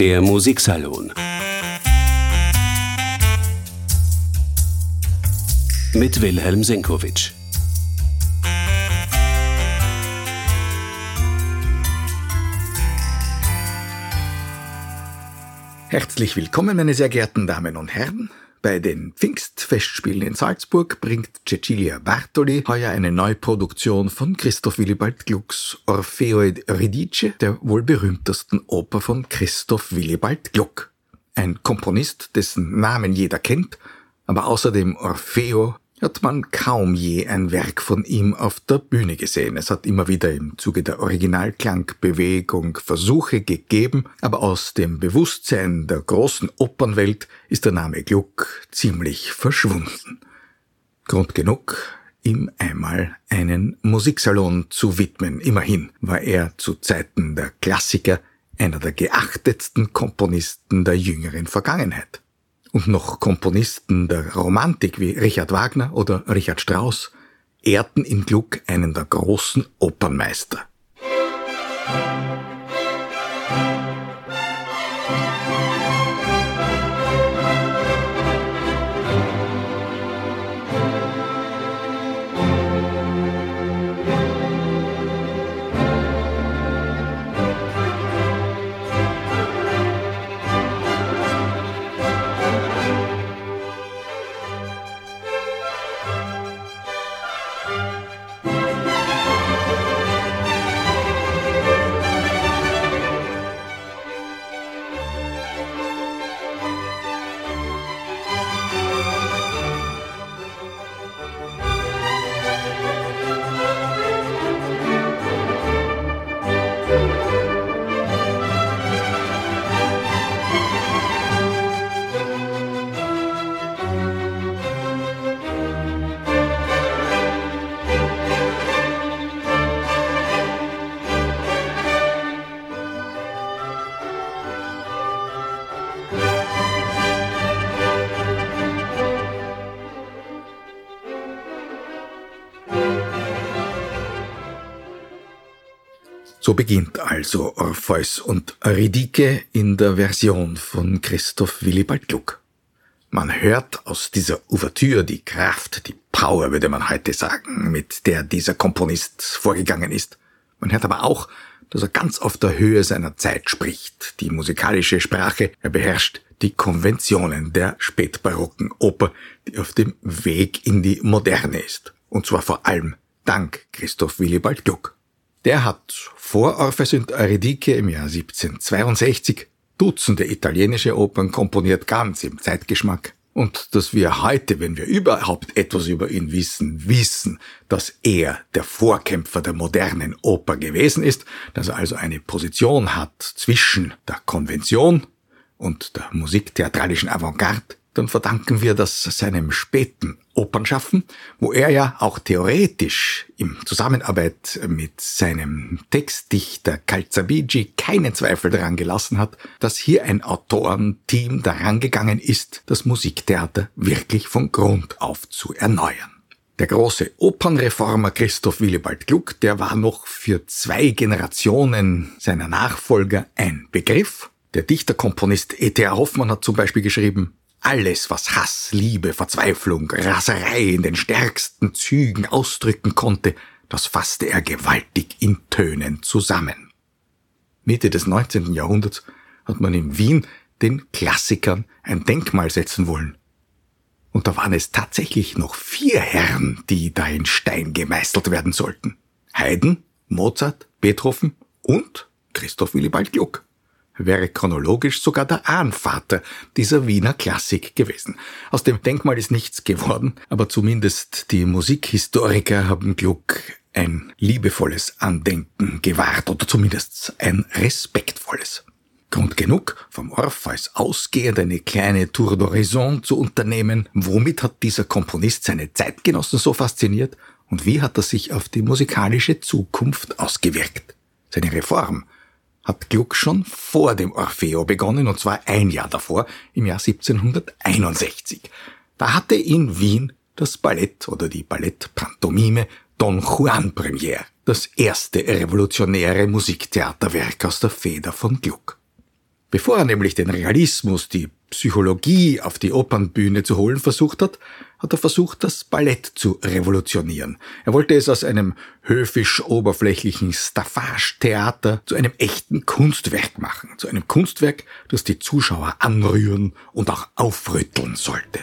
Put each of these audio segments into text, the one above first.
Der Musiksalon mit Wilhelm Senkowitsch. Herzlich willkommen, meine sehr geehrten Damen und Herren. Bei den Pfingstfestspielen in Salzburg bringt Cecilia Bartoli heuer eine Neuproduktion von Christoph Willibald Glucks Orfeo ed Eurydice, der wohl berühmtesten Oper von Christoph Willibald Gluck. Ein Komponist, dessen Namen jeder kennt, aber außer dem Orfeo hat man kaum je ein Werk von ihm auf der Bühne gesehen. Es hat immer wieder im Zuge der Originalklangbewegung Versuche gegeben, aber aus dem Bewusstsein der großen Opernwelt ist der Name Gluck ziemlich verschwunden. Grund genug, ihm einmal einen Musiksalon zu widmen. Immerhin war er zu Zeiten der Klassiker einer der geachtetsten Komponisten der jüngeren Vergangenheit und noch Komponisten der Romantik wie Richard Wagner oder Richard Strauss ehrten in Gluck einen der großen Opernmeister. So beginnt also Orpheus und Euridike in der Version von Christoph Willibald Gluck. Man hört aus dieser Ouvertüre die Kraft, die Power, würde man heute sagen, mit der dieser Komponist vorgegangen ist. Man hört aber auch, dass er ganz auf der Höhe seiner Zeit spricht, die musikalische Sprache, er beherrscht die Konventionen der spätbarocken Oper, die auf dem Weg in die Moderne ist. Und zwar vor allem dank Christoph Willibald Gluck. Der hat vor Orpheus und Euridike im Jahr 1762 Dutzende italienische Opern komponiert, ganz im Zeitgeschmack. Und dass wir heute, wenn wir überhaupt etwas über ihn wissen, wissen, dass er der Vorkämpfer der modernen Oper gewesen ist, dass er also eine Position hat zwischen der Konvention und der musiktheatralischen Avantgarde, dann verdanken wir das seinem späten Opernschaffen, wo er ja auch theoretisch im Zusammenarbeit mit seinem Textdichter Calzabigi keinen Zweifel daran gelassen hat, dass hier ein Autorenteam daran gegangen ist, das Musiktheater wirklich von Grund auf zu erneuern. Der große Opernreformer Christoph Willibald Gluck, der war noch für zwei Generationen seiner Nachfolger ein Begriff. Der Dichterkomponist E.T.A. Hoffmann hat zum Beispiel geschrieben, alles, was Hass, Liebe, Verzweiflung, Raserei in den stärksten Zügen ausdrücken konnte, das fasste er gewaltig in Tönen zusammen. Mitte des 19. Jahrhunderts hat man in Wien den Klassikern ein Denkmal setzen wollen. Und da waren es tatsächlich noch vier Herren, die da in Stein gemeißelt werden sollten. Haydn, Mozart, Beethoven und Christoph Willibald Gluck wäre chronologisch sogar der Ahnvater dieser Wiener Klassik gewesen. Aus dem Denkmal ist nichts geworden, aber zumindest die Musikhistoriker haben Gluck ein liebevolles Andenken gewahrt oder zumindest ein respektvolles. Grund genug, vom Orpheus ausgehend eine kleine Tour d'Horizon zu unternehmen. Womit hat dieser Komponist seine Zeitgenossen so fasziniert und wie hat er sich auf die musikalische Zukunft ausgewirkt? Seine Reform hat Gluck schon vor dem Orfeo begonnen, und zwar ein Jahr davor, im Jahr 1761. Da hatte in Wien das Ballett oder die Ballettpantomime Don Juan Premiere, das erste revolutionäre Musiktheaterwerk aus der Feder von Gluck. Bevor er nämlich den Realismus, die Psychologie auf die Opernbühne zu holen versucht hat, hat er versucht, das Ballett zu revolutionieren. Er wollte es aus einem höfisch oberflächlichen Staffage-Theater zu einem echten Kunstwerk machen, zu einem Kunstwerk, das die Zuschauer anrühren und auch aufrütteln sollte.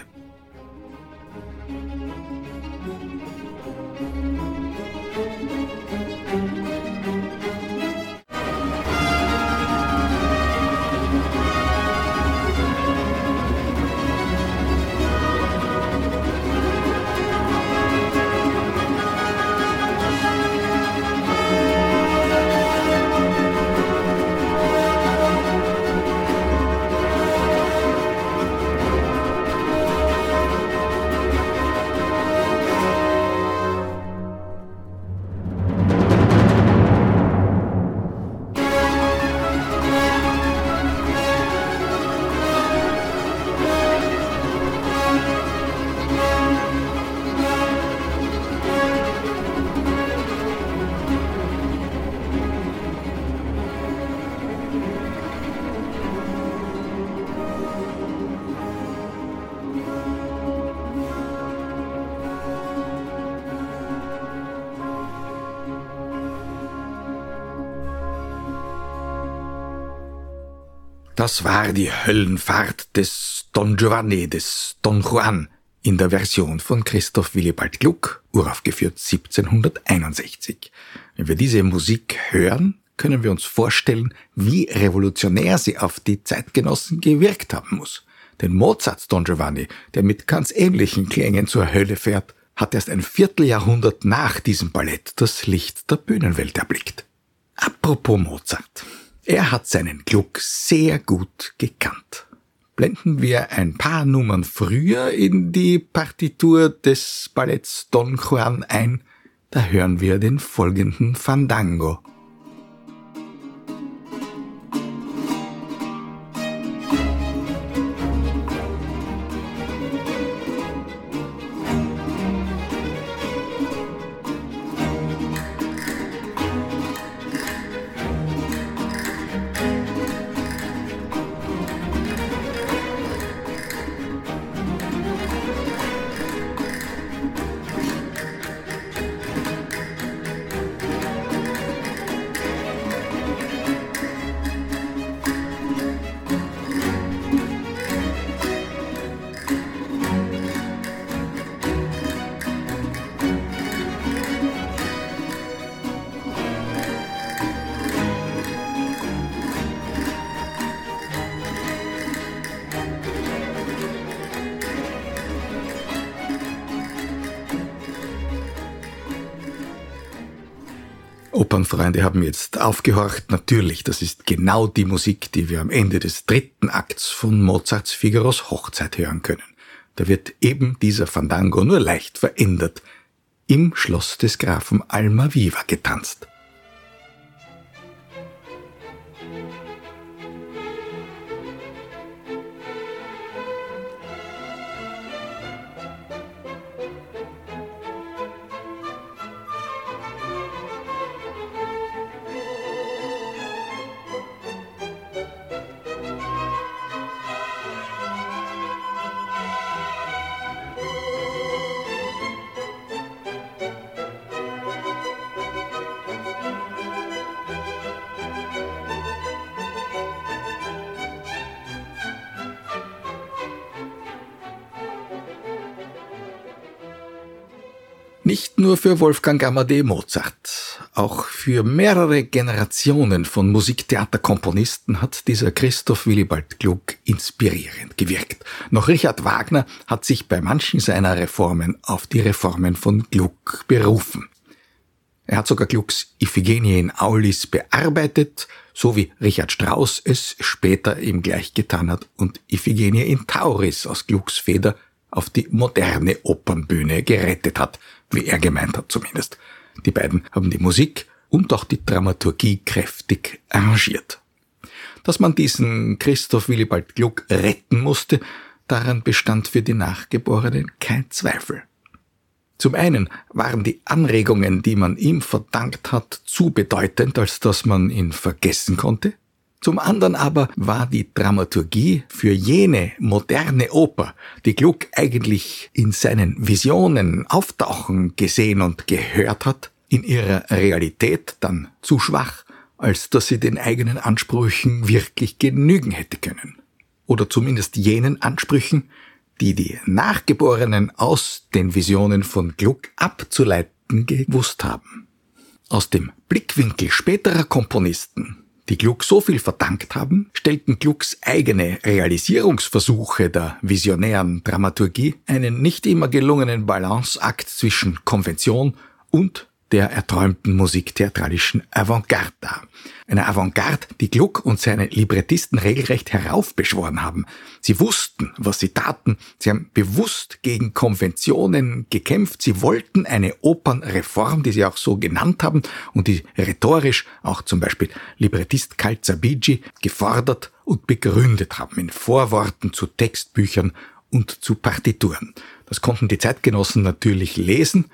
Das war die Höllenfahrt des Don Giovanni, des Don Juan, in der Version von Christoph Willibald Gluck, uraufgeführt 1761. Wenn wir diese Musik hören, können wir uns vorstellen, wie revolutionär sie auf die Zeitgenossen gewirkt haben muss. Denn Mozarts Don Giovanni, der mit ganz ähnlichen Klängen zur Hölle fährt, hat erst ein Vierteljahrhundert nach diesem Ballett das Licht der Bühnenwelt erblickt. Apropos Mozart. Er hat seinen Gluck sehr gut gekannt. Blenden wir ein paar Nummern früher in die Partitur des Balletts Don Juan ein, da hören wir den folgenden Fandango. Opernfreunde haben jetzt aufgehorcht. Natürlich, das ist genau die Musik, die wir am Ende des dritten Akts von Mozarts Figaros Hochzeit hören können. Da wird eben dieser Fandango nur leicht verändert im Schloss des Grafen Almaviva getanzt. Nur für Wolfgang Amadee Mozart, auch für mehrere Generationen von Musiktheaterkomponisten hat dieser Christoph Willibald Gluck inspirierend gewirkt. Noch Richard Wagner hat sich bei manchen seiner Reformen auf die Reformen von Gluck berufen. Er hat sogar Glucks Iphigenie in Aulis bearbeitet, so wie Richard Strauss es später ihm gleich getan hat und Iphigenie in Tauris aus Glucks Feder auf die moderne Opernbühne gerettet hat, wie er gemeint hat zumindest. Die beiden haben die Musik und auch die Dramaturgie kräftig arrangiert. Dass man diesen Christoph Willibald Gluck retten musste, daran bestand für die Nachgeborenen kein Zweifel. Zum einen waren die Anregungen, die man ihm verdankt hat, zu bedeutend, als dass man ihn vergessen konnte. Zum anderen aber war die Dramaturgie für jene moderne Oper, die Gluck eigentlich in seinen Visionen auftauchen gesehen und gehört hat, in ihrer Realität dann zu schwach, als dass sie den eigenen Ansprüchen wirklich genügen hätte können. Oder zumindest jenen Ansprüchen, die die Nachgeborenen aus den Visionen von Gluck abzuleiten gewusst haben. Aus dem Blickwinkel späterer Komponisten die Gluck so viel verdankt haben, stellten Glucks eigene Realisierungsversuche der visionären Dramaturgie einen nicht immer gelungenen Balanceakt zwischen Konvention und der erträumten musiktheatralischen Avantgarde dar. Eine Avantgarde, die Gluck und seine Librettisten regelrecht heraufbeschworen haben. Sie wussten, was sie taten. Sie haben bewusst gegen Konventionen gekämpft. Sie wollten eine Opernreform, die sie auch so genannt haben und die rhetorisch auch zum Beispiel Librettist Calzabigi gefordert und begründet haben in Vorworten zu Textbüchern und zu Partituren. Das konnten die Zeitgenossen natürlich lesen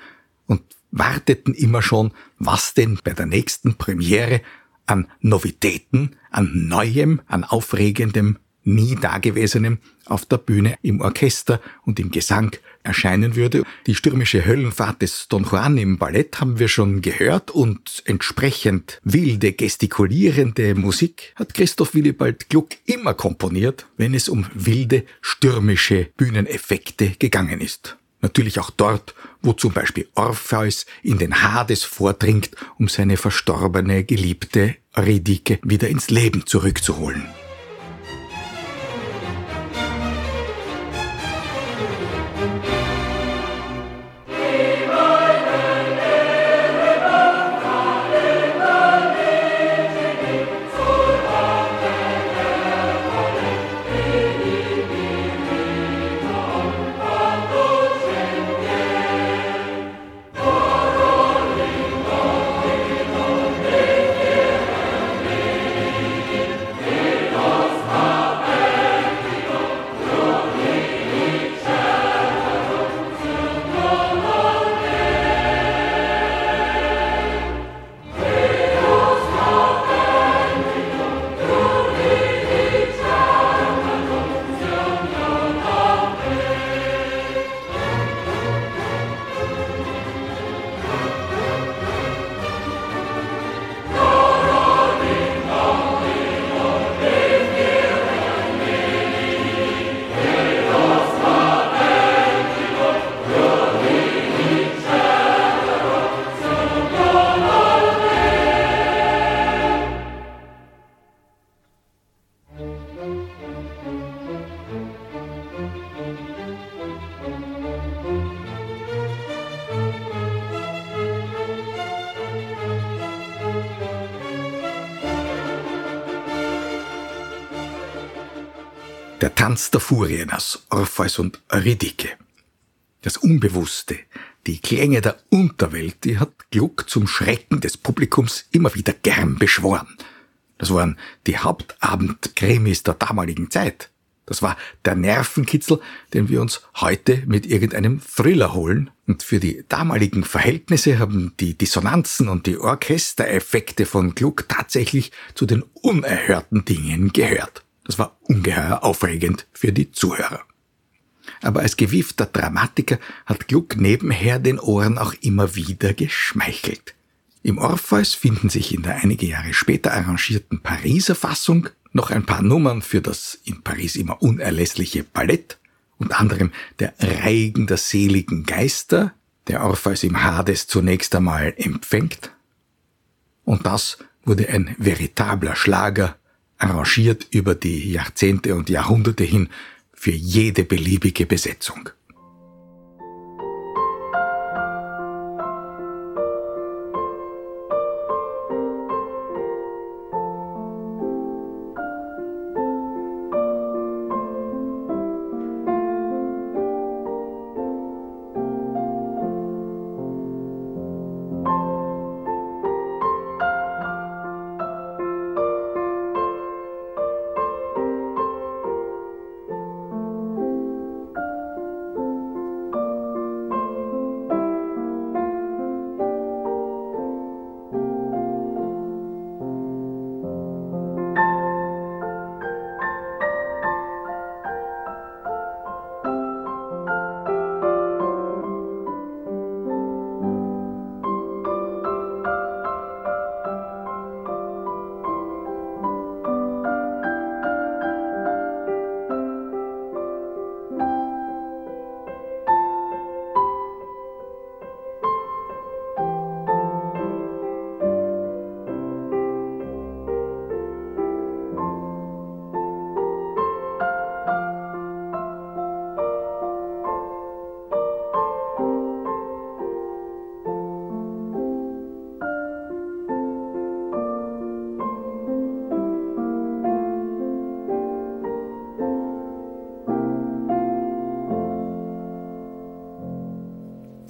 und warteten immer schon, was denn bei der nächsten Premiere an Novitäten, an Neuem, an Aufregendem, nie Dagewesenem auf der Bühne, im Orchester und im Gesang erscheinen würde. Die stürmische Höllenfahrt des Don Juan im Ballett haben wir schon gehört und entsprechend wilde, gestikulierende Musik hat Christoph Willibald Gluck immer komponiert, wenn es um wilde, stürmische Bühneneffekte gegangen ist. Natürlich auch dort, wo zum Beispiel Orpheus in den Hades vordringt, um seine verstorbene Geliebte Euridike wieder ins Leben zurückzuholen. Tanz der Furien aus Orpheus und Euridike. Das Unbewusste, die Klänge der Unterwelt, die hat Gluck zum Schrecken des Publikums immer wieder gern beschworen. Das waren die Hauptabendkrimis der damaligen Zeit. Das war der Nervenkitzel, den wir uns heute mit irgendeinem Thriller holen. Und für die damaligen Verhältnisse haben die Dissonanzen und die Orchestereffekte von Gluck tatsächlich zu den unerhörten Dingen gehört. Das war ungeheuer aufregend für die Zuhörer. Aber als gewiefter Dramatiker hat Gluck nebenher den Ohren auch immer wieder geschmeichelt. Im Orpheus finden sich in der einige Jahre später arrangierten Pariser Fassung noch ein paar Nummern für das in Paris immer unerlässliche Ballett, unter anderem der Reigen der seligen Geister, der Orpheus im Hades zunächst einmal empfängt. Und das wurde ein veritabler Schlager arrangiert über die Jahrzehnte und Jahrhunderte hin für jede beliebige Besetzung.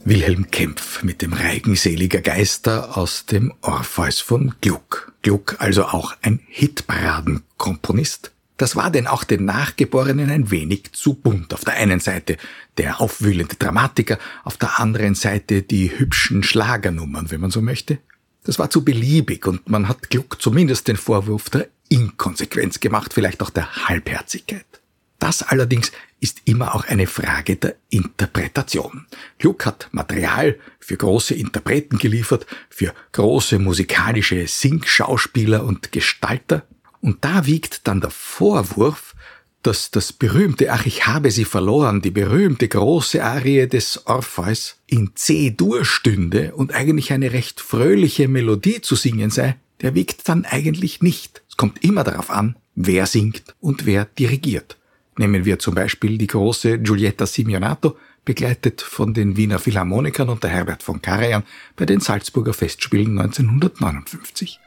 Wilhelm Kempf mit dem Reigen seliger Geister aus dem Orpheus von Gluck. Gluck also auch ein Hitparadenkomponist. Das war denn auch den Nachgeborenen ein wenig zu bunt. Auf der einen Seite der aufwühlende Dramatiker, auf der anderen Seite die hübschen Schlagernummern, wenn man so möchte. Das war zu beliebig und man hat Gluck zumindest den Vorwurf der Inkonsequenz gemacht, vielleicht auch der Halbherzigkeit. Das allerdings ist immer auch eine Frage der Interpretation. Gluck hat Material für große Interpreten geliefert, für große musikalische Singschauspieler und Gestalter. Und da wiegt dann der Vorwurf, dass das berühmte Ach, ich habe sie verloren, die berühmte große Arie des Orpheus in C-Dur stünde und eigentlich eine recht fröhliche Melodie zu singen sei, der wiegt dann eigentlich nicht. Es kommt immer darauf an, wer singt und wer dirigiert. Nehmen wir zum Beispiel die große Giulietta Simeonato, begleitet von den Wiener Philharmonikern unter Herbert von Karajan bei den Salzburger Festspielen 1959.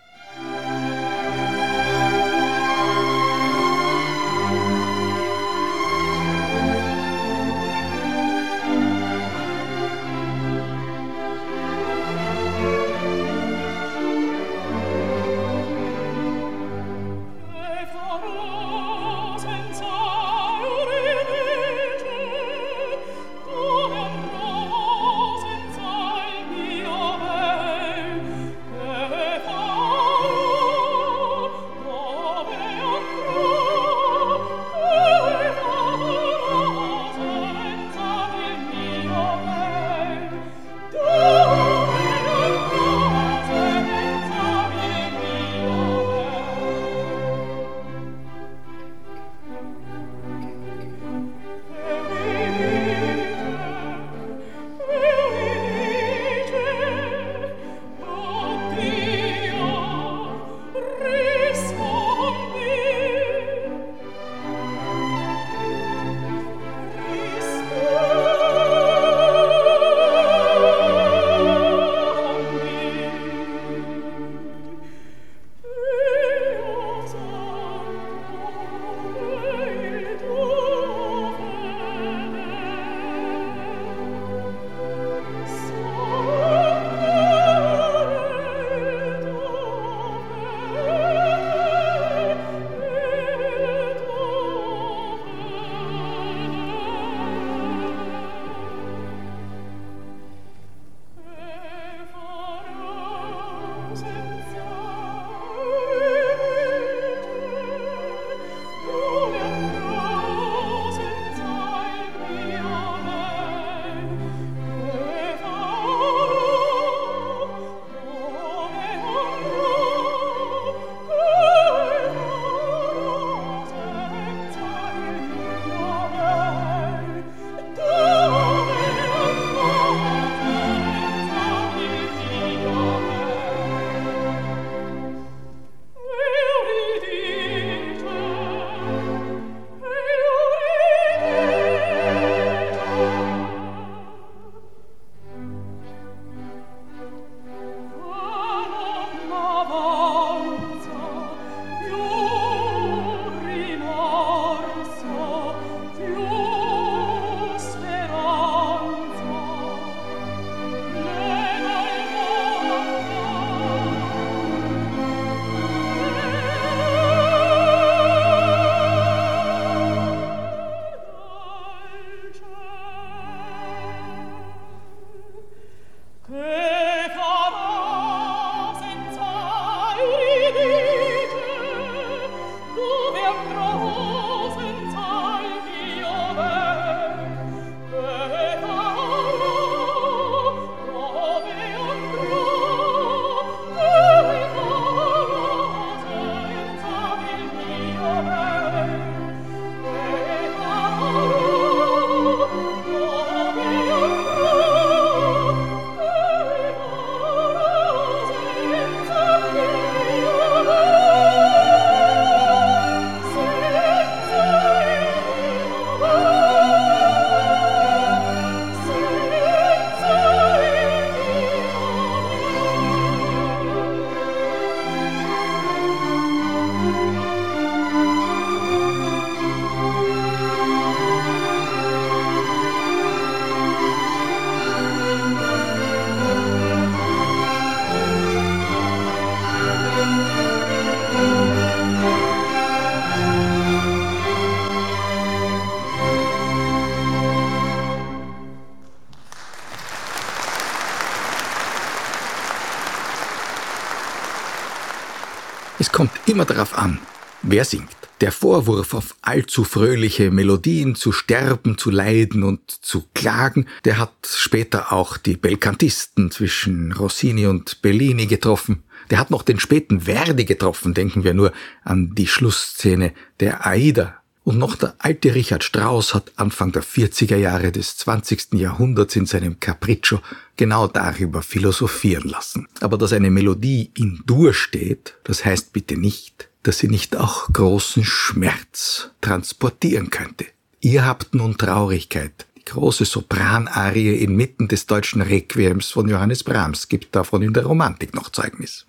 Es kommt immer darauf an, wer singt. Der Vorwurf auf allzu fröhliche Melodien zu sterben, zu leiden und zu klagen, der hat später auch die Belkantisten zwischen Rossini und Bellini getroffen. Der hat noch den späten Verdi getroffen, denken wir nur an die Schlussszene der Aida. Und noch der alte Richard Strauss hat Anfang der 40er Jahre des 20. Jahrhunderts in seinem Capriccio genau darüber philosophieren lassen. Aber dass eine Melodie in Dur steht, das heißt bitte nicht, dass sie nicht auch großen Schmerz transportieren könnte. Ihr habt nun Traurigkeit. Die große Sopranarie inmitten des deutschen Requiems von Johannes Brahms gibt davon in der Romantik noch Zeugnis.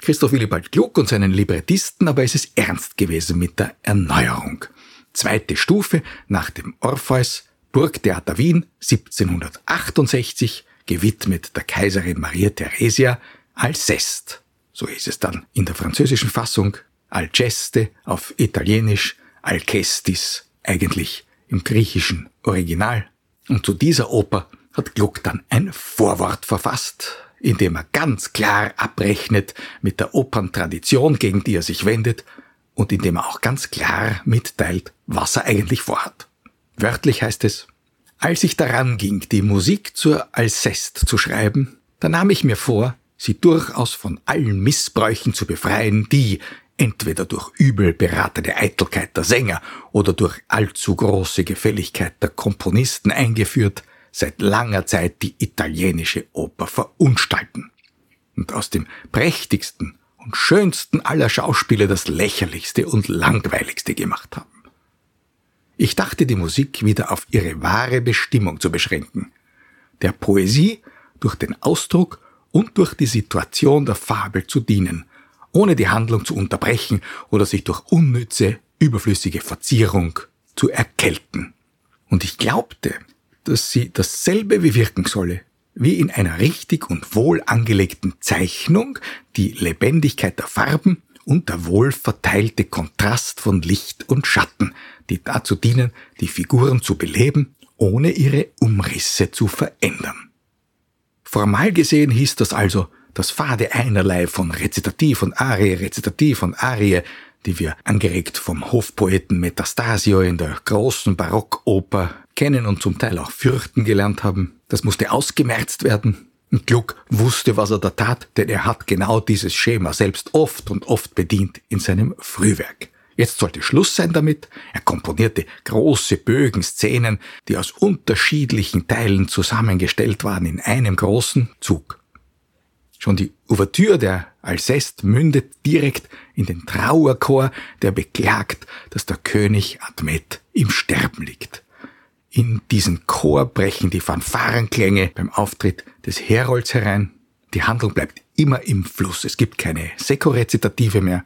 Christoph Willibald Gluck und seinen Librettisten aber ist es ernst gewesen mit der Erneuerung. Zweite Stufe nach dem Orpheus, Burgtheater Wien 1768, gewidmet der Kaiserin Maria Theresia, Alceste. So ist es dann in der französischen Fassung Alceste auf Italienisch, Alcestis eigentlich im griechischen Original. Und zu dieser Oper hat Gluck dann ein Vorwort verfasst, in dem er ganz klar abrechnet mit der Operntradition, gegen die er sich wendet, und in dem er auch ganz klar mitteilt, was er eigentlich vorhat. Wörtlich heißt es, als ich daran ging, die Musik zur Alceste zu schreiben, da nahm ich mir vor, sie durchaus von allen Missbräuchen zu befreien, die, entweder durch übel beratene Eitelkeit der Sänger oder durch allzu große Gefälligkeit der Komponisten eingeführt, seit langer Zeit die italienische Oper verunstalten und aus dem prächtigsten und schönsten aller Schauspiele das lächerlichste und langweiligste gemacht haben. Ich dachte, die Musik wieder auf ihre wahre Bestimmung zu beschränken, der Poesie durch den Ausdruck und durch die Situation der Fabel zu dienen ohne die Handlung zu unterbrechen oder sich durch unnütze, überflüssige Verzierung zu erkälten. Und ich glaubte, dass sie dasselbe bewirken solle, wie in einer richtig und wohl angelegten Zeichnung die Lebendigkeit der Farben und der wohlverteilte Kontrast von Licht und Schatten, die dazu dienen, die Figuren zu beleben, ohne ihre Umrisse zu verändern. Formal gesehen hieß das also, das fade einerlei von Rezitativ und Arie, Rezitativ und Arie, die wir angeregt vom Hofpoeten Metastasio in der großen Barockoper kennen und zum Teil auch fürchten gelernt haben, das musste ausgemerzt werden. Und Gluck wusste, was er da tat, denn er hat genau dieses Schema selbst oft und oft bedient in seinem Frühwerk. Jetzt sollte Schluss sein damit. Er komponierte große Bögen, Szenen, die aus unterschiedlichen Teilen zusammengestellt waren in einem großen Zug. Schon die Ouvertüre der Alceste mündet direkt in den Trauerchor, der beklagt, dass der König Admet im Sterben liegt. In diesen Chor brechen die Fanfarenklänge beim Auftritt des Herolds herein. Die Handlung bleibt immer im Fluss. Es gibt keine Sekorezitative mehr.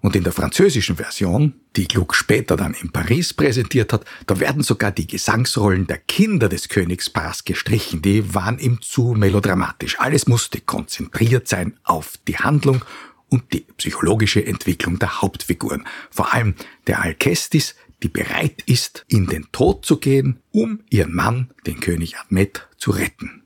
Und in der französischen Version, die Gluck später dann in Paris präsentiert hat, da werden sogar die Gesangsrollen der Kinder des Königspaars gestrichen. Die waren ihm zu melodramatisch. Alles musste konzentriert sein auf die Handlung und die psychologische Entwicklung der Hauptfiguren. Vor allem der Alcestis, die bereit ist, in den Tod zu gehen, um ihren Mann, den König Admet, zu retten.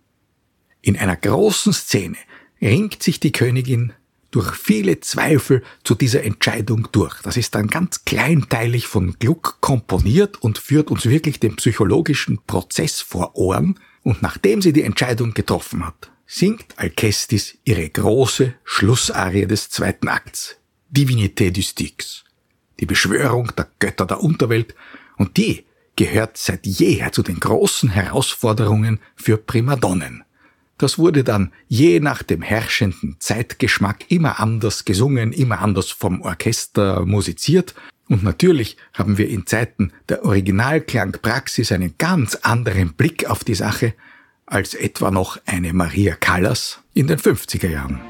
In einer großen Szene ringt sich die Königin durch viele Zweifel zu dieser Entscheidung durch. Das ist dann ganz kleinteilig von Gluck komponiert und führt uns wirklich den psychologischen Prozess vor Ohren. Und nachdem sie die Entscheidung getroffen hat, singt Alcestis ihre große Schlussarie des zweiten Akts, Divinité du Styx, die Beschwörung der Götter der Unterwelt, und die gehört seit jeher zu den großen Herausforderungen für Primadonnen. Das wurde dann je nach dem herrschenden Zeitgeschmack immer anders gesungen, immer anders vom Orchester musiziert. Und natürlich haben wir in Zeiten der Originalklangpraxis einen ganz anderen Blick auf die Sache als etwa noch eine Maria Callas in den 50er Jahren.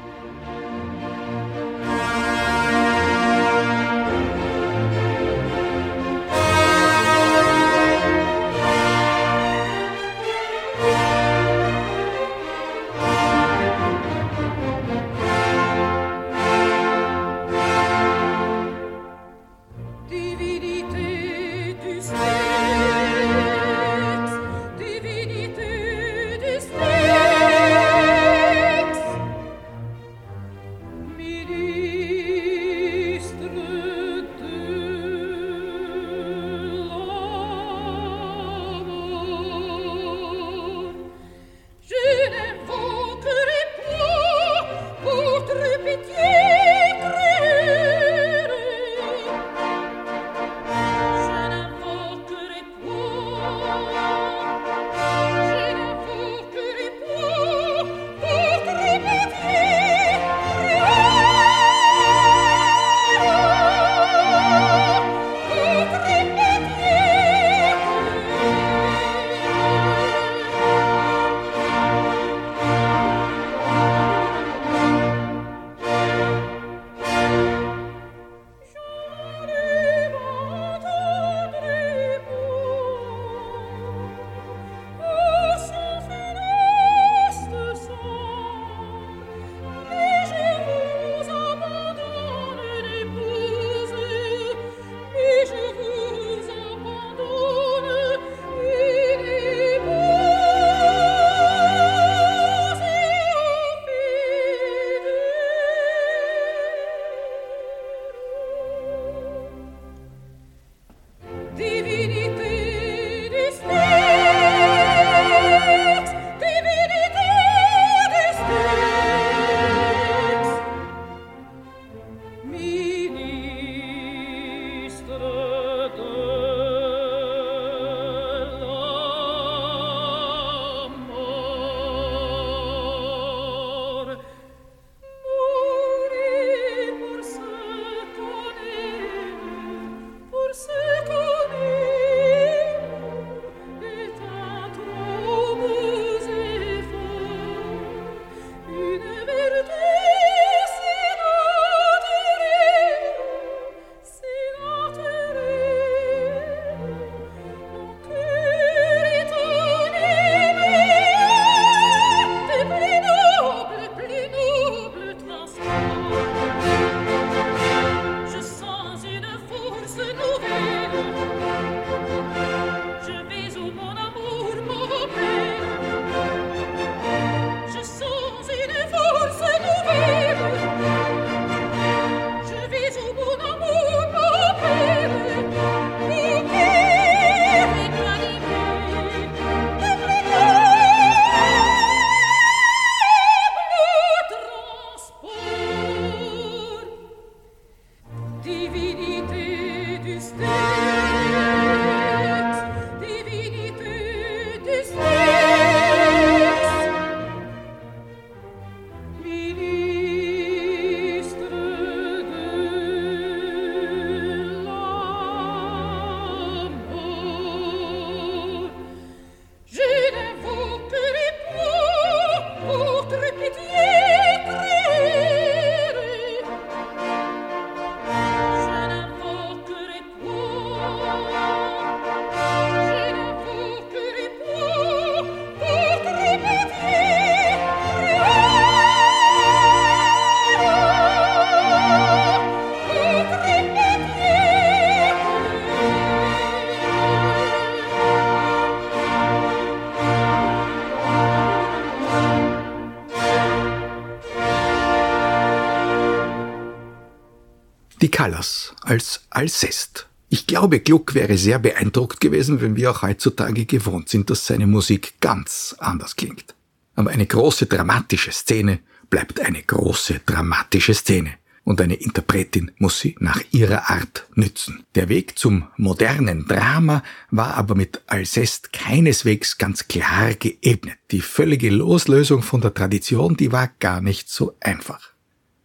Callas als Alcest. Ich glaube, Gluck wäre sehr beeindruckt gewesen, wenn wir auch heutzutage gewohnt sind, dass seine Musik ganz anders klingt. Aber eine große dramatische Szene bleibt eine große dramatische Szene. Und eine Interpretin muss sie nach ihrer Art nützen. Der Weg zum modernen Drama war aber mit Alcest keineswegs ganz klar geebnet. Die völlige Loslösung von der Tradition, die war gar nicht so einfach.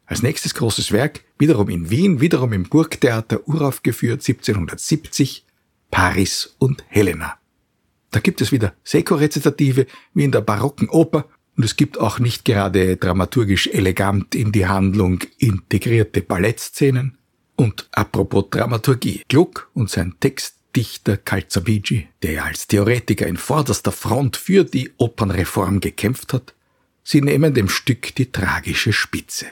Als nächstes großes Werk, wiederum in Wien, wiederum im Burgtheater uraufgeführt 1770, Paris und Helena. Da gibt es wieder Seko-Rezitative wie in der barocken Oper und es gibt auch nicht gerade dramaturgisch elegant in die Handlung integrierte Ballettszenen. Und apropos Dramaturgie, Gluck und sein Textdichter Calzabigi, der als Theoretiker in vorderster Front für die Opernreform gekämpft hat, sie nehmen dem Stück die tragische Spitze.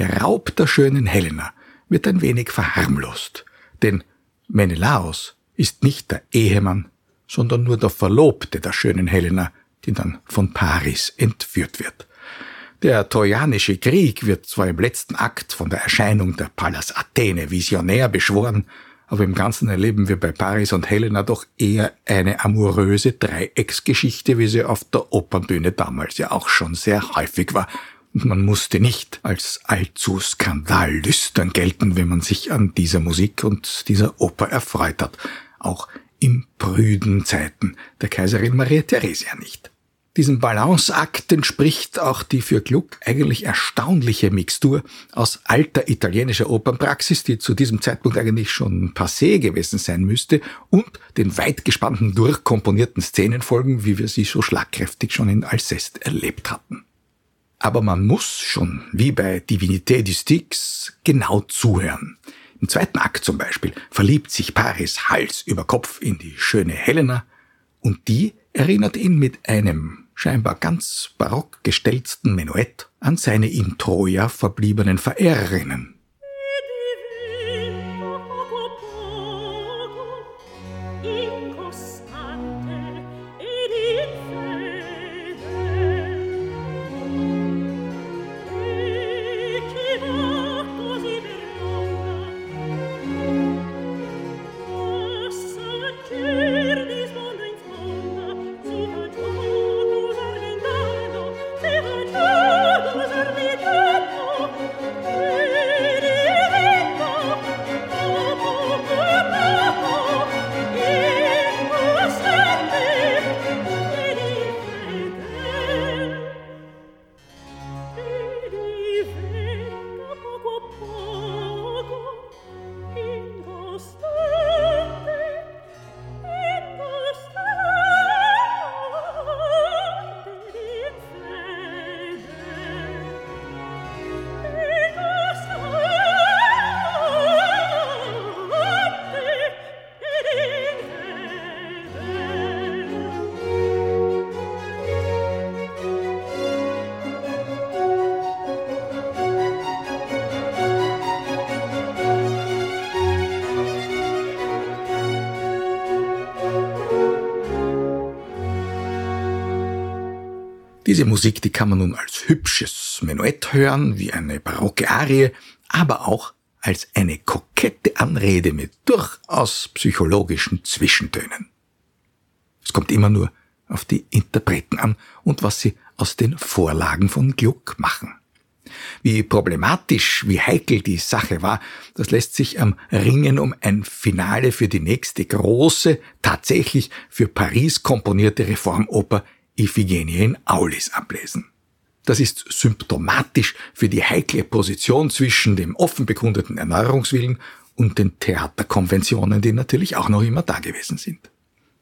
Der Raub der schönen Helena wird ein wenig verharmlost, denn Menelaos ist nicht der Ehemann, sondern nur der Verlobte der schönen Helena, die dann von Paris entführt wird. Der Trojanische Krieg wird zwar im letzten Akt von der Erscheinung der Pallas Athene visionär beschworen, aber im Ganzen erleben wir bei Paris und Helena doch eher eine amoröse Dreiecksgeschichte, wie sie auf der Opernbühne damals ja auch schon sehr häufig war man musste nicht als allzu skandallüstern gelten, wenn man sich an dieser Musik und dieser Oper erfreut hat. Auch im prüden Zeiten der Kaiserin Maria Theresia nicht. Diesem Balanceakt entspricht auch die für Gluck eigentlich erstaunliche Mixtur aus alter italienischer Opernpraxis, die zu diesem Zeitpunkt eigentlich schon passé gewesen sein müsste, und den weit gespannten durchkomponierten Szenenfolgen, wie wir sie so schlagkräftig schon in Alceste erlebt hatten. Aber man muss schon, wie bei Divinité du Styx, genau zuhören. Im zweiten Akt zum Beispiel verliebt sich Paris Hals über Kopf in die schöne Helena und die erinnert ihn mit einem scheinbar ganz barock gestelzten Menuett an seine in Troja verbliebenen Verehrerinnen. Diese Musik, die kann man nun als hübsches Menuett hören, wie eine barocke Arie, aber auch als eine kokette Anrede mit durchaus psychologischen Zwischentönen. Es kommt immer nur auf die Interpreten an und was sie aus den Vorlagen von Gluck machen. Wie problematisch, wie heikel die Sache war, das lässt sich am Ringen um ein Finale für die nächste große, tatsächlich für Paris komponierte Reformoper Iphigenie in Aulis ablesen. Das ist symptomatisch für die heikle Position zwischen dem offen bekundeten Erneuerungswillen und den Theaterkonventionen, die natürlich auch noch immer da gewesen sind.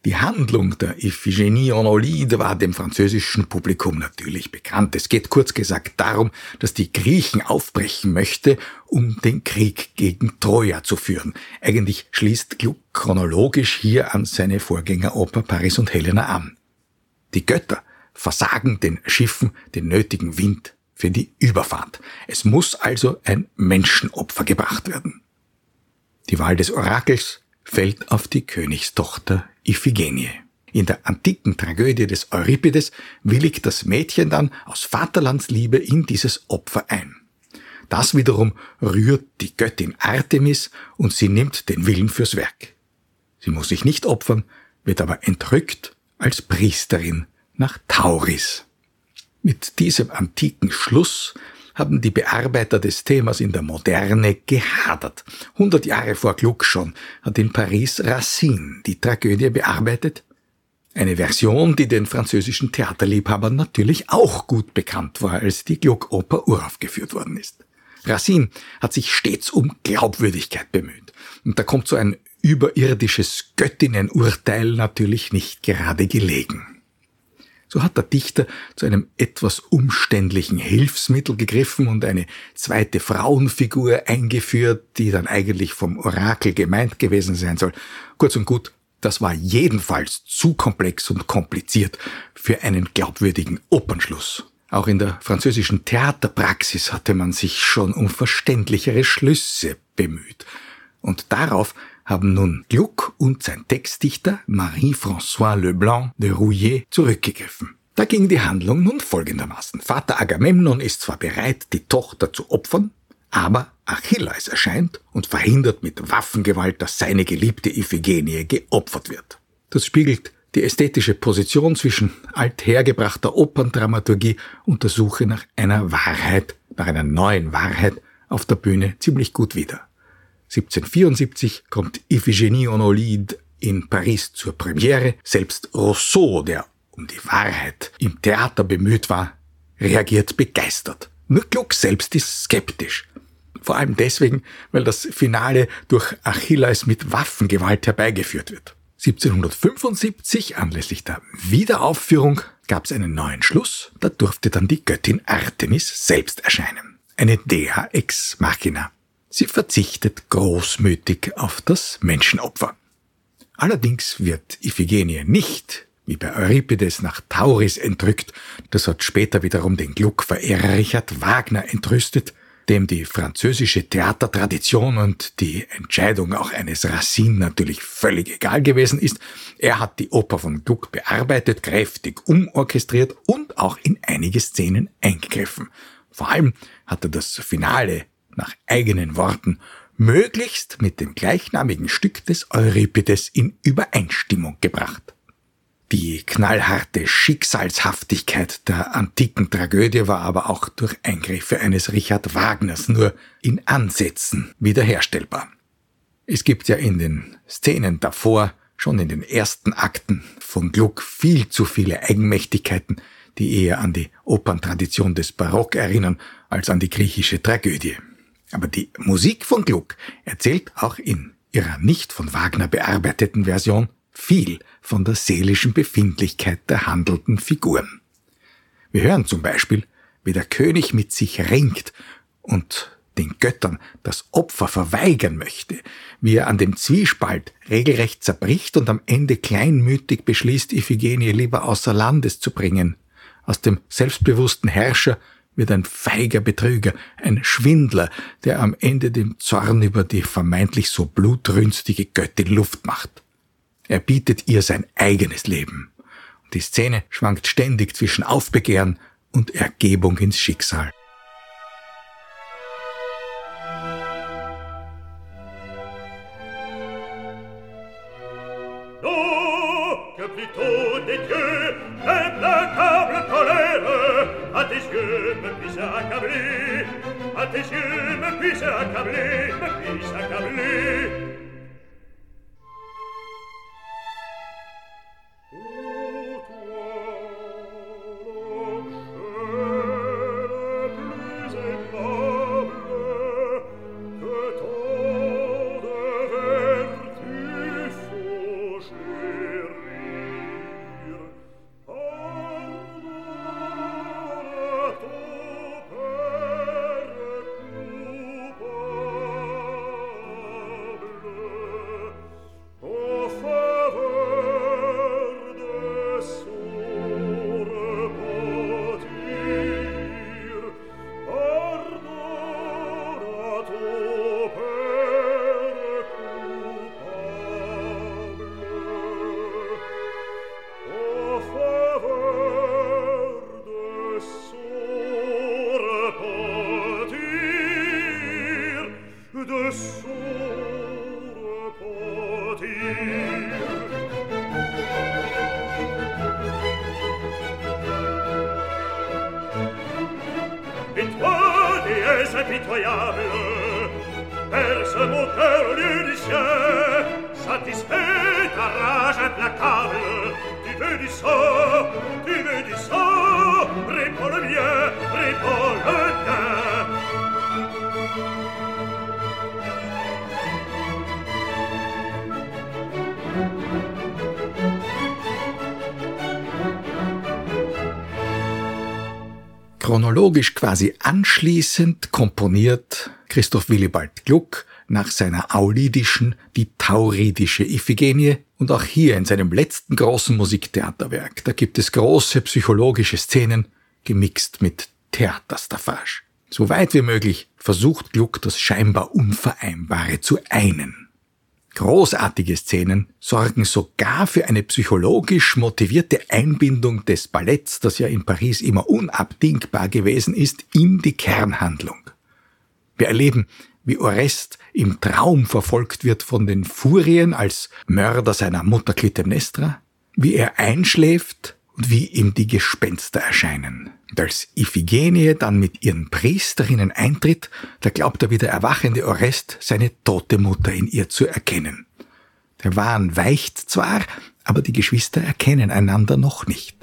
Die Handlung der Iphigenie en Olide war dem französischen Publikum natürlich bekannt. Es geht kurz gesagt darum, dass die Griechen aufbrechen möchte, um den Krieg gegen Troja zu führen. Eigentlich schließt Gluck chronologisch hier an seine Vorgängeroper Paris und Helena an. Die Götter versagen den Schiffen den nötigen Wind für die Überfahrt. Es muss also ein Menschenopfer gebracht werden. Die Wahl des Orakels fällt auf die Königstochter Iphigenie. In der antiken Tragödie des Euripides willigt das Mädchen dann aus Vaterlandsliebe in dieses Opfer ein. Das wiederum rührt die Göttin Artemis und sie nimmt den Willen fürs Werk. Sie muss sich nicht opfern, wird aber entrückt als Priesterin nach Tauris. Mit diesem antiken Schluss haben die Bearbeiter des Themas in der Moderne gehadert. Hundert Jahre vor Gluck schon hat in Paris Racine die Tragödie bearbeitet. Eine Version, die den französischen Theaterliebhabern natürlich auch gut bekannt war, als die Gluck-Oper uraufgeführt worden ist. Racine hat sich stets um Glaubwürdigkeit bemüht. Und da kommt so ein überirdisches Göttinnenurteil natürlich nicht gerade gelegen. So hat der Dichter zu einem etwas umständlichen Hilfsmittel gegriffen und eine zweite Frauenfigur eingeführt, die dann eigentlich vom Orakel gemeint gewesen sein soll. Kurz und gut, das war jedenfalls zu komplex und kompliziert für einen glaubwürdigen Opernschluss. Auch in der französischen Theaterpraxis hatte man sich schon um verständlichere Schlüsse bemüht. Und darauf haben nun Gluck und sein Textdichter Marie-François Leblanc de Rouillet zurückgegriffen. Da ging die Handlung nun folgendermaßen. Vater Agamemnon ist zwar bereit, die Tochter zu opfern, aber Achilles erscheint und verhindert mit Waffengewalt, dass seine geliebte Iphigenie geopfert wird. Das spiegelt die ästhetische Position zwischen althergebrachter Operndramaturgie und der Suche nach einer Wahrheit, nach einer neuen Wahrheit auf der Bühne ziemlich gut wider. 1774 kommt Iphigenie en Olide in Paris zur Premiere. Selbst Rousseau, der um die Wahrheit im Theater bemüht war, reagiert begeistert. Nur Gluck selbst ist skeptisch. Vor allem deswegen, weil das Finale durch Achilles mit Waffengewalt herbeigeführt wird. 1775, anlässlich der Wiederaufführung, gab es einen neuen Schluss. Da durfte dann die Göttin Artemis selbst erscheinen. Eine Dea ex machina. Sie verzichtet großmütig auf das Menschenopfer. Allerdings wird Iphigenie nicht, wie bei Euripides, nach Tauris entrückt, das hat später wiederum den Gluckverehrer Richard Wagner entrüstet, dem die französische Theatertradition und die Entscheidung auch eines Racine natürlich völlig egal gewesen ist. Er hat die Oper von Gluck bearbeitet, kräftig umorchestriert und auch in einige Szenen eingegriffen. Vor allem hat er das Finale nach eigenen Worten, möglichst mit dem gleichnamigen Stück des Euripides in Übereinstimmung gebracht. Die knallharte Schicksalshaftigkeit der antiken Tragödie war aber auch durch Eingriffe eines Richard Wagners nur in Ansätzen wiederherstellbar. Es gibt ja in den Szenen davor, schon in den ersten Akten von Gluck viel zu viele Eigenmächtigkeiten, die eher an die Operntradition des Barock erinnern als an die griechische Tragödie. Aber die Musik von Gluck erzählt auch in ihrer nicht von Wagner bearbeiteten Version viel von der seelischen Befindlichkeit der handelnden Figuren. Wir hören zum Beispiel, wie der König mit sich ringt und den Göttern das Opfer verweigern möchte, wie er an dem Zwiespalt regelrecht zerbricht und am Ende kleinmütig beschließt, Iphigenie lieber außer Landes zu bringen, aus dem selbstbewussten Herrscher wird ein feiger Betrüger, ein Schwindler, der am Ende dem Zorn über die vermeintlich so blutrünstige Göttin Luft macht. Er bietet ihr sein eigenes Leben. Und die Szene schwankt ständig zwischen Aufbegehren und Ergebung ins Schicksal. Oh, que plutôt des dieux, implacable tes yeux me puissent accabler, à tes yeux me puissent accabler, me puissent accabler. Chronologisch quasi anschließend komponiert Christoph Willibald Gluck nach seiner aulidischen die tauridische Iphigenie und auch hier in seinem letzten großen Musiktheaterwerk, da gibt es große psychologische Szenen gemixt mit Theaterstaffage. So weit wie möglich versucht Gluck das scheinbar Unvereinbare zu einen. Großartige Szenen sorgen sogar für eine psychologisch motivierte Einbindung des Balletts, das ja in Paris immer unabdingbar gewesen ist, in die Kernhandlung. Wir erleben, wie Orest im Traum verfolgt wird von den Furien als Mörder seiner Mutter Clytemnestra, wie er einschläft und wie ihm die Gespenster erscheinen. Und als Iphigenie dann mit ihren Priesterinnen eintritt, da glaubt er wie der erwachende Orest seine tote Mutter in ihr zu erkennen. Der Wahn weicht zwar, aber die Geschwister erkennen einander noch nicht.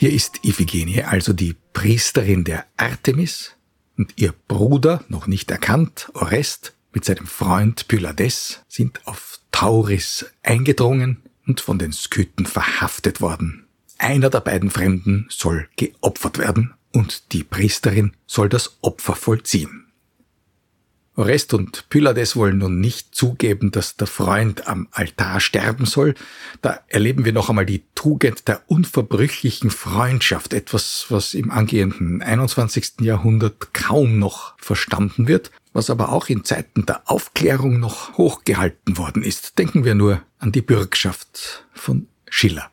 Hier ist Iphigenie also die Priesterin der Artemis und ihr Bruder, noch nicht erkannt, Orest, mit seinem Freund Pylades sind auf Tauris eingedrungen und von den Skythen verhaftet worden. Einer der beiden Fremden soll geopfert werden und die Priesterin soll das Opfer vollziehen. Orest und Pylades wollen nun nicht zugeben, dass der Freund am Altar sterben soll. Da erleben wir noch einmal die Tugend der unverbrüchlichen Freundschaft, etwas, was im angehenden 21. Jahrhundert kaum noch verstanden wird, was aber auch in Zeiten der Aufklärung noch hochgehalten worden ist. Denken wir nur an die Bürgschaft von Schiller.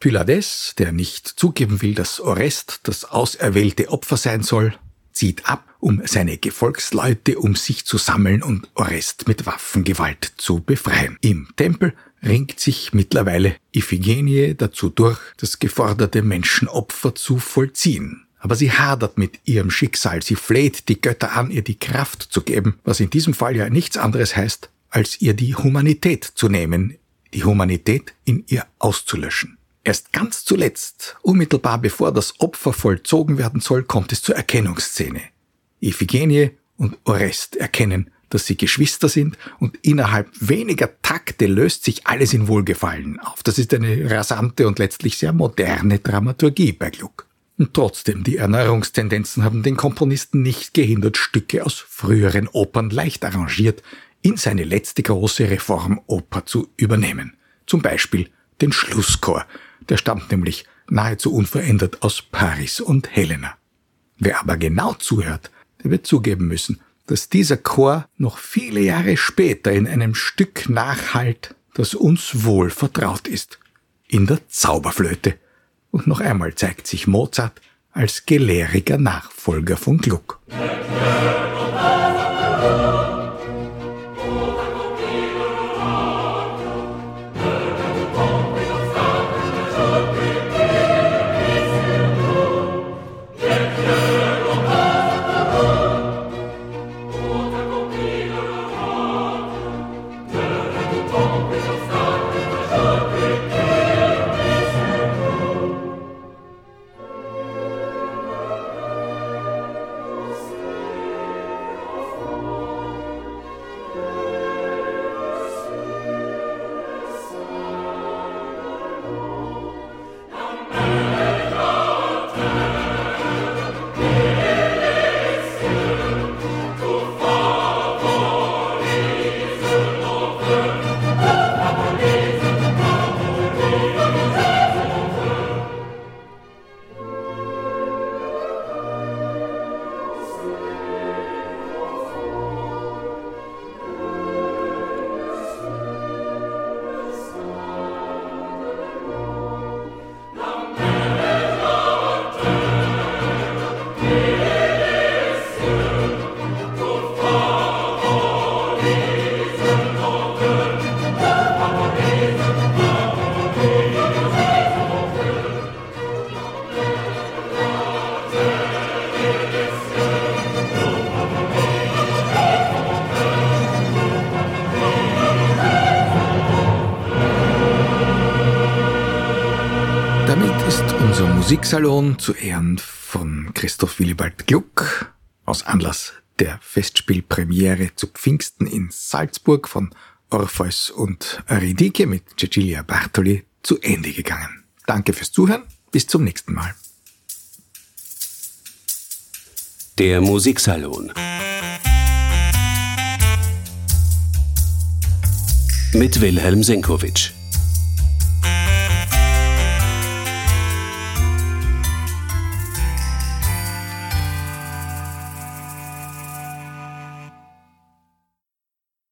Pylades, der nicht zugeben will, dass Orest das auserwählte Opfer sein soll, zieht ab, um seine Gefolgsleute um sich zu sammeln und Orest mit Waffengewalt zu befreien. Im Tempel ringt sich mittlerweile Iphigenie dazu durch, das geforderte Menschenopfer zu vollziehen. Aber sie hadert mit ihrem Schicksal, sie fleht die Götter an, ihr die Kraft zu geben, was in diesem Fall ja nichts anderes heißt, als ihr die Humanität zu nehmen, die Humanität in ihr auszulöschen. Erst ganz zuletzt, unmittelbar bevor das Opfer vollzogen werden soll, kommt es zur Erkennungsszene. Iphigenie und Orest erkennen, dass sie Geschwister sind und innerhalb weniger Takte löst sich alles in Wohlgefallen auf. Das ist eine rasante und letztlich sehr moderne Dramaturgie bei Gluck. Und trotzdem, die Erneuerungstendenzen haben den Komponisten nicht gehindert, Stücke aus früheren Opern leicht arrangiert in seine letzte große Reformoper zu übernehmen. Zum Beispiel den Schlusschor, der stammt nämlich nahezu unverändert aus Paris und Helena. Wer aber genau zuhört, der wird zugeben müssen, dass dieser Chor noch viele Jahre später in einem Stück nachhalt, das uns wohl vertraut ist, in der Zauberflöte. Und noch einmal zeigt sich Mozart als gelehriger Nachfolger von Gluck. Musiksalon zu Ehren von Christoph Willibald Gluck aus Anlass der Festspielpremiere zu Pfingsten in Salzburg von Orpheus und Euridike mit Cecilia Bartoli zu Ende gegangen. Danke fürs Zuhören, bis zum nächsten Mal. Der Musiksalon mit Wilhelm Senkowitsch.